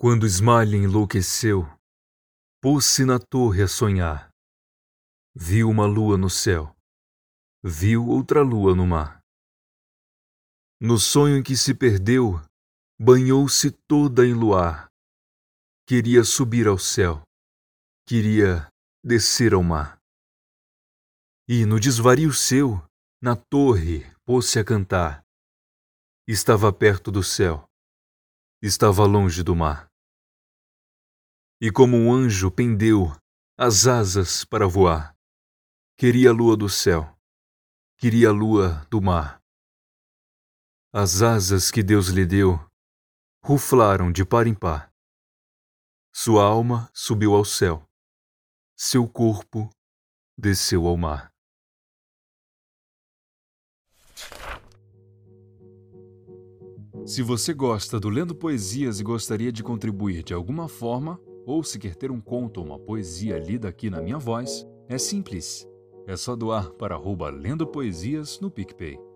Quando Smiley enlouqueceu, pôs-se na torre a sonhar. Viu uma lua no céu, viu outra lua no mar. No sonho em que se perdeu, banhou-se toda em luar. Queria subir ao céu, queria descer ao mar. E no desvario seu, na torre, pôs-se a cantar. Estava perto do céu, estava longe do mar. E como um anjo pendeu as asas para voar. Queria a lua do céu, queria a lua do mar. As asas que Deus lhe deu ruflaram de par em par. Sua alma subiu ao céu, seu corpo desceu ao mar. Se você gosta do Lendo Poesias e gostaria de contribuir de alguma forma, ou se quer ter um conto ou uma poesia lida aqui na minha voz, é simples. É só doar para arroba Lendo Poesias no PicPay.